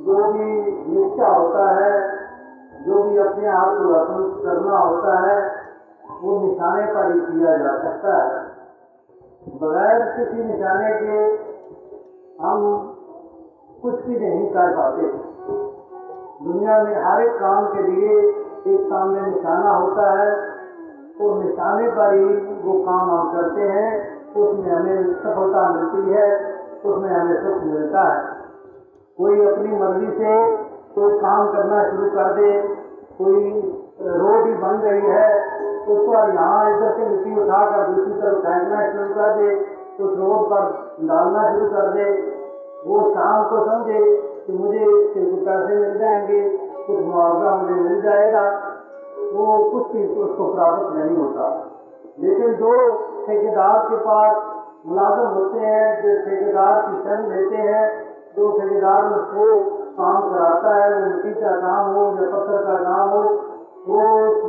जो भी निष्ठा होता है, जो भी अपने आप को अर्पण करना होता है, वो निशाने पर ही किया जा सकता है। बगैर किसी निशाने के हम कुछ भी नहीं कर पाते। दुनिया में हर एक काम के लिए एक सामने निशाना होता है तो निशाने पर ही वो काम हम करते हैं, उसमें हमें सफलता मिलती है, उसमें हमें सुख मिलता है। कोई अपनी मर्ज़ी से कोई काम करना शुरू कर दे, कोई रोड ही बन गई है उस पर यहाँ इधर से मिट्टी उठाकर दूसरी तरफ़ फेंकना शुरू कर दे उस रोड पर डालना शुरू कर दे। वो शाम को समझे कि मुझे कुछ पैसे मिल जाएँगे, कुछ मुआवजा मुझे मिल जाएगा। वो कुछ भी उसको प्राप्त नहीं होता। लेकिन जो ठेकेदार के पास मुलाजम होते हैं, जो ठेकेदार की शरण लेते हैं जो ठेकेदार उसको काम कराता है, वो मिट्टी का काम हो या पत्थर का काम हो, वो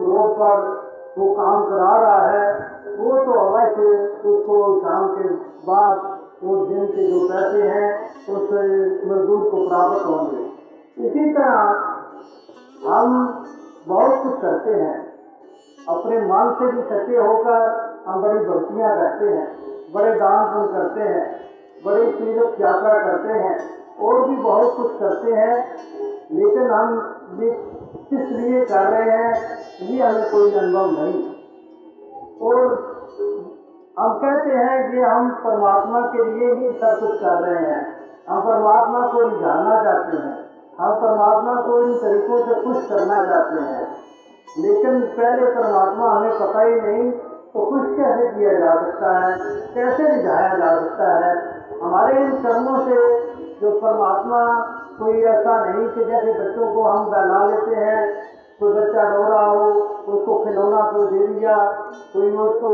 रोड पर वो काम करा रहा है, वो तो अवश्य उसको शाम के बाद वो दिन के जो पैसे हैं, उस मजदूर को प्राप्त होंगे। इसी तरह हम बहुत कुछ करते हैं। अपने मन से भी सच्चे होकर हम बड़ी भक्तियाँ करते हैं, बड़े दान पुण्य करते हैं, बड़ी तीर्थ यात्रा करते हैं। और भी बहुत कुछ करते हैं, लेकिन हम ये किस लिए कर रहे हैं, ये हमें कोई अनुभव नहीं। और हम कहते हैं कि हम परमात्मा के लिए ही सब कुछ कर रहे हैं। हम परमात्मा को रिझाना चाहते हैं। हम परमात्मा को इन तरीकों से खुश करना चाहते हैं। लेकिन पहले परमात्मा हमें पता ही नहीं तो खुश कैसे किया जा सकता है? कैसे रिझाया जा सकता है? हमारे इन कर्मों से जो परमात्मा कोई ऐसा नहीं कि जैसे बच्चों को हम बहला लेते हैं, कोई बच्चा रो रहा हो, उसको खिलौना को दे दिया, कोई उसको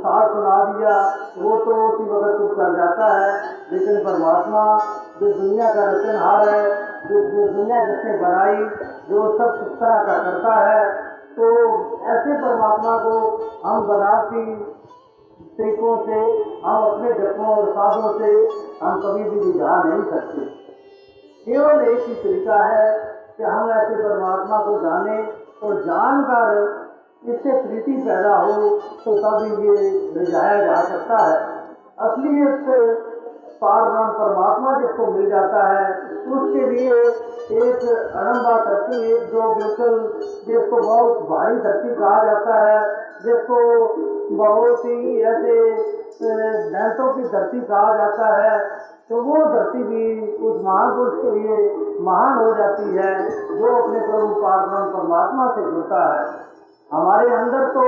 साथ सुना दिया, वो तो उसी वक्त चुप कर जाता है। लेकिन परमात्मा जो दुनिया का रचनहार है, जो दुनिया जिसने बनाई, जो सब इस तरह का करता है तो ऐसे परमात्मा को हम बनाती तरीकों से, हम अपने जत्नों और साधों से हम कभी भी निगाह नहीं सकते केवल एक ही तरीका है कि हम ऐसे परमात्मा को जाने और जानकर इससे प्रीति पैदा हो तो तभी ये रिझाया जा सकता है। असलियत पार ब्रह्म परमात्मा जिसको मिल जाता है, उसके लिए एक अड़म्बा धरती जो बिल्कुल जिसको बहुत भारी धरती कहा जाता है, जिसको बहुत ही ऐसे दैंतों की धरती कहा जाता है। तो वो धरती भी उस महापुरुष के लिए महान हो जाती है, जो अपने प्रभु पार ब्रह्म परमात्मा से जुड़ता है। हमारे अंदर तो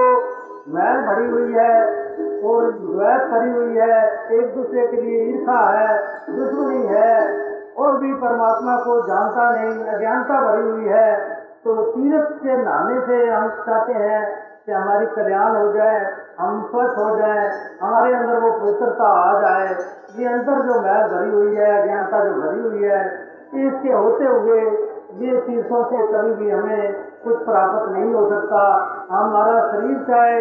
मैल भरी हुई है और द्वैत भरी हुई है, एक दूसरे के लिए ईर्षा है, दुश्मनी है, और भी परमात्मा को जानता नहीं, अज्ञानता भरी हुई है तो तीर्थ से नहाने से हम चाहते हैं कि हमारी कल्याण हो जाए, हम स्वच्छ हो जाए, हमारे अंदर वो पवित्रता आ जाए, ये अंदर जो मैल भरी हुई है, अज्ञानता जो भरी हुई है, इसके होते हुए ये तीर्थों से कभी भी हमें कुछ प्राप्त नहीं हो सकता। हमारा शरीर चाहे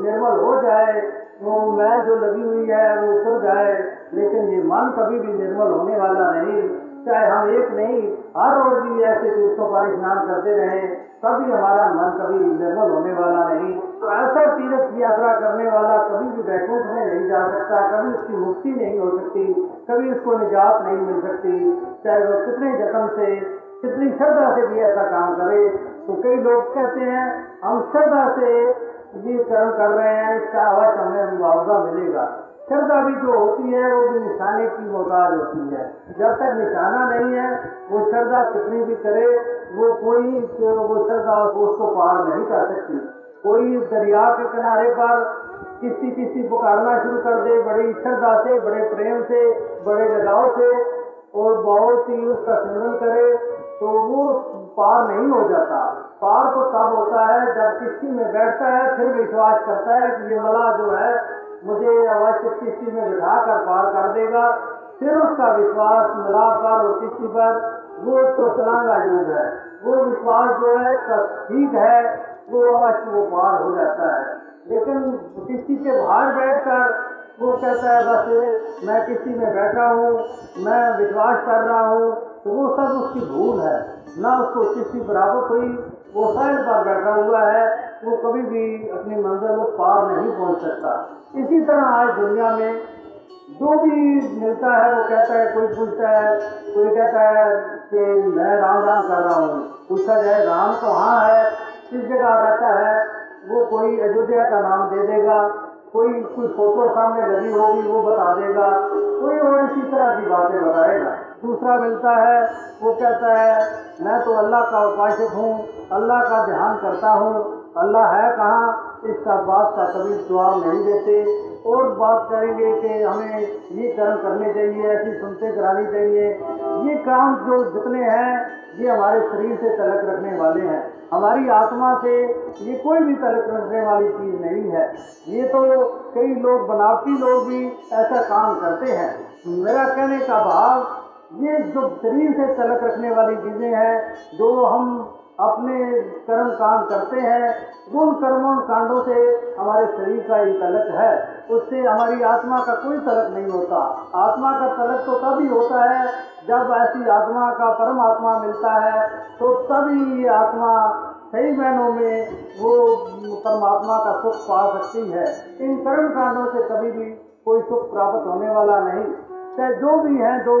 निर्मल हो जाए, वो मैल जो लगी हुई है, वो उतर जाए, लेकिन ये मन कभी भी निर्मल होने वाला नहीं। चाहे हम एक नहीं, हर रोज भी ऐसे तीर्थों पर स्नान करते रहे, तभी हमारा मन कभी निर्मल होने वाला नहीं। तो ऐसा तीर्थ यात्रा करने वाला कभी भी वैकुंठ में नहीं जा सकता, कभी उसकी मुक्ति नहीं हो सकती, कभी उसको निजात नहीं मिल सकती। चाहे वो कितने जतन से, कितनी श्रद्धा से भी ऐसा काम करे तो कई लोग कहते हैं, हम श्रद्धा से ये कर्म कर रहे हैं, इसका अवश्य हमें मुआवजा मिलेगा। श्रद्धा भी जो होती है, वो भी निशाने की मोहताज होती है। जब तक निशाना नहीं है, वो श्रद्धा कितनी भी करे, वो कोई वो श्रद्धा उसको पार नहीं कर सकती। कोई दरिया के किनारे पर किसी किसी पुकारना शुरू कर दे, बड़ी श्रद्धा से, बड़े प्रेम से, बड़े लगाव से, और बहुत ही उसका सिमरन करे तो वो पार नहीं हो जाता। पार तो तब होता है जब किस्ती में बैठता है, फिर विश्वास करता है कि ये मला जो है, मुझे अवश्य किस्ती में बिठा कर पार कर देगा। फिर उसका विश्वास मिला पर और किस्ती पर, वो तो चलांगा योग है। वो विश्वास जो है ठीक है, वो अवश्य वो पार हो जाता है। लेकिन किस्ती के बाहर बैठकर, वो कहता है, बस मैं किसी में बैठा हूँ, मैं विश्वास कर रहा हूँ तो वो सब उसकी भूल है। ना उसको किसी बराबर कोई वो साइड पर बैठा हुआ है, वो कभी भी अपनी मंजिल को पार नहीं पहुँच सकता। इसी तरह आज दुनिया में जो भी मिलता है, वो कहता है, कोई पूछता है, कोई कहता है कि मैं राम राम कर रहा हूँ। पूछा जाए, राम तो हाँ है, किस जगह रहता है, वो कोई अयोध्या का नाम दे देगा, कोई कोई फ़ोटो सामने लगी होगी, वो बता देगा, कोई और इसी तरह की बातें बताएगा। दूसरा मिलता है, वो कहता है, मैं तो अल्लाह का उपासक हूँ, अल्लाह का ध्यान करता हूँ। अल्लाह है कहाँ? इसका बात का कभी जवाब नहीं देते। और बात करेंगे कि हमें ये कर्म करने चाहिए, ऐसी सुनते करानी चाहिए। ये काम जो जितने हैं, ये हमारे शरीर से तलक रखने वाले हैं। हमारी आत्मा से ये कोई भी तलक रखने वाली चीज़ नहीं है। ये तो कई लोग, बनावटी लोग भी ऐसा काम करते हैं। मेरा कहने का भाव ये जो शरीर से तलक रखने वाली चीज़ें हैं, जो हम अपने कर्म कांड करते हैं, उन कर्मों कांडों से हमारे शरीर का ही तलक है। उससे हमारी आत्मा का कोई तलक नहीं होता। आत्मा का तलक तो तभी होता है जब ऐसी आत्मा का परमात्मा मिलता है तो तभी ये आत्मा सही महीनों में वो परमात्मा का सुख पा सकती है। इन कर्म कांडों से कभी भी कोई सुख प्राप्त होने वाला नहीं। चाहे जो भी हैं, जो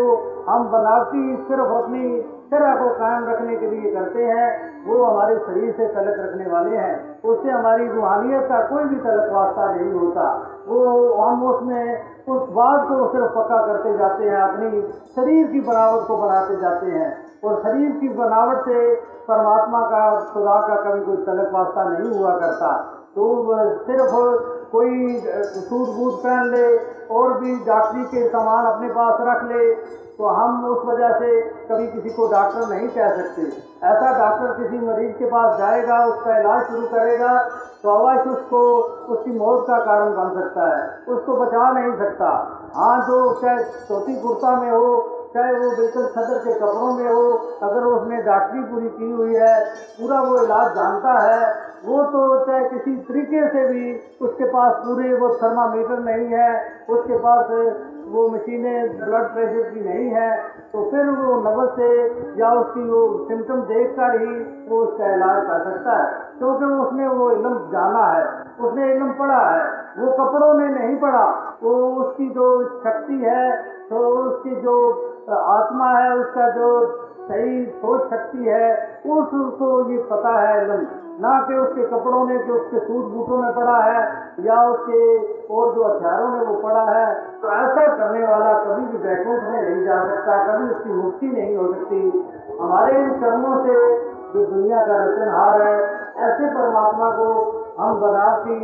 हम बनावटी सिर्फ़ अपनी तरह को कायम रखने के लिए करते हैं, वो हमारे शरीर से तलक रखने वाले हैं। उससे हमारी रूहानियत का कोई भी तलक वास्ता नहीं होता। वो हम उसमें उस बात को सिर्फ़ पक्का करते जाते हैं, अपनी शरीर की बनावट को बनाते जाते हैं। और शरीर की बनावट से परमात्मा का, खुदा का कभी कोई तलक वास्ता नहीं हुआ करता। तो सिर्फ़ कोई सूट बूट पहन ले और भी डॉक्टरी के सामान अपने पास रख ले तो हम उस वजह से कभी किसी को डॉक्टर नहीं कह सकते। ऐसा डॉक्टर किसी मरीज़ के पास जाएगा, उसका इलाज शुरू करेगा तो अवश्य उसको, उसकी मौत का कारण बन सकता है। उसको बचा नहीं सकता। हाँ जो चाहे धोती कुर्ता में हो चाहे वो बिल्कुल सदर के कपड़ों में हो, अगर उसने डॉक्टरी पूरी की हुई है, पूरा वो इलाज जानता है, वो तो चाहे किसी तरीके से भी उसके पास पूरे वो थर्मामीटर नहीं है, उसके पास वो मशीनें ब्लड प्रेशर की नहीं है तो फिर वो नबल से या उसकी वो सिम्टम देख कर ही वो उसका इलाज कर सकता है। क्योंकि तो उसने वो इलम जाना है, उसने इलम पढ़ा है, वो कपड़ों में नहीं पढ़ा, वो उसकी जो शक्ति है तो उसकी जो आत्मा है, उसका जो सही सोच शक्ति है, उस उसको ये पता है इलम ना कि उसके कपड़ों में, कि उसके सूट बूटों में पड़ा है, या उसके और जो हथियारों में वो पड़ा है तो ऐसा करने वाला कभी भी बैकुंठ में नहीं जा सकता, कभी उसकी मुक्ति नहीं हो सकती। हमारे इन कर्मों से जो दुनिया का रचनहार है, ऐसे परमात्मा को हम बनावटी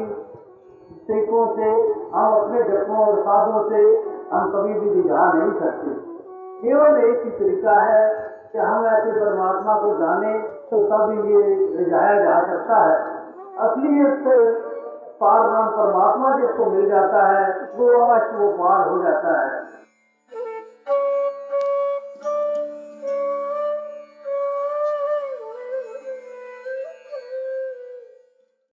तरीकों से, हम अपने जपों और साधों से हम कभी भी रिझा नहीं सकते केवल एक ही तरीका है कि हम ऐसे परमात्मा को जाने तो तब ये रिझाया जा सकता है। असलियत से पार नाम परमात्मा जिसको मिल जाता है, वो अवश्य वो पार हो जाता है।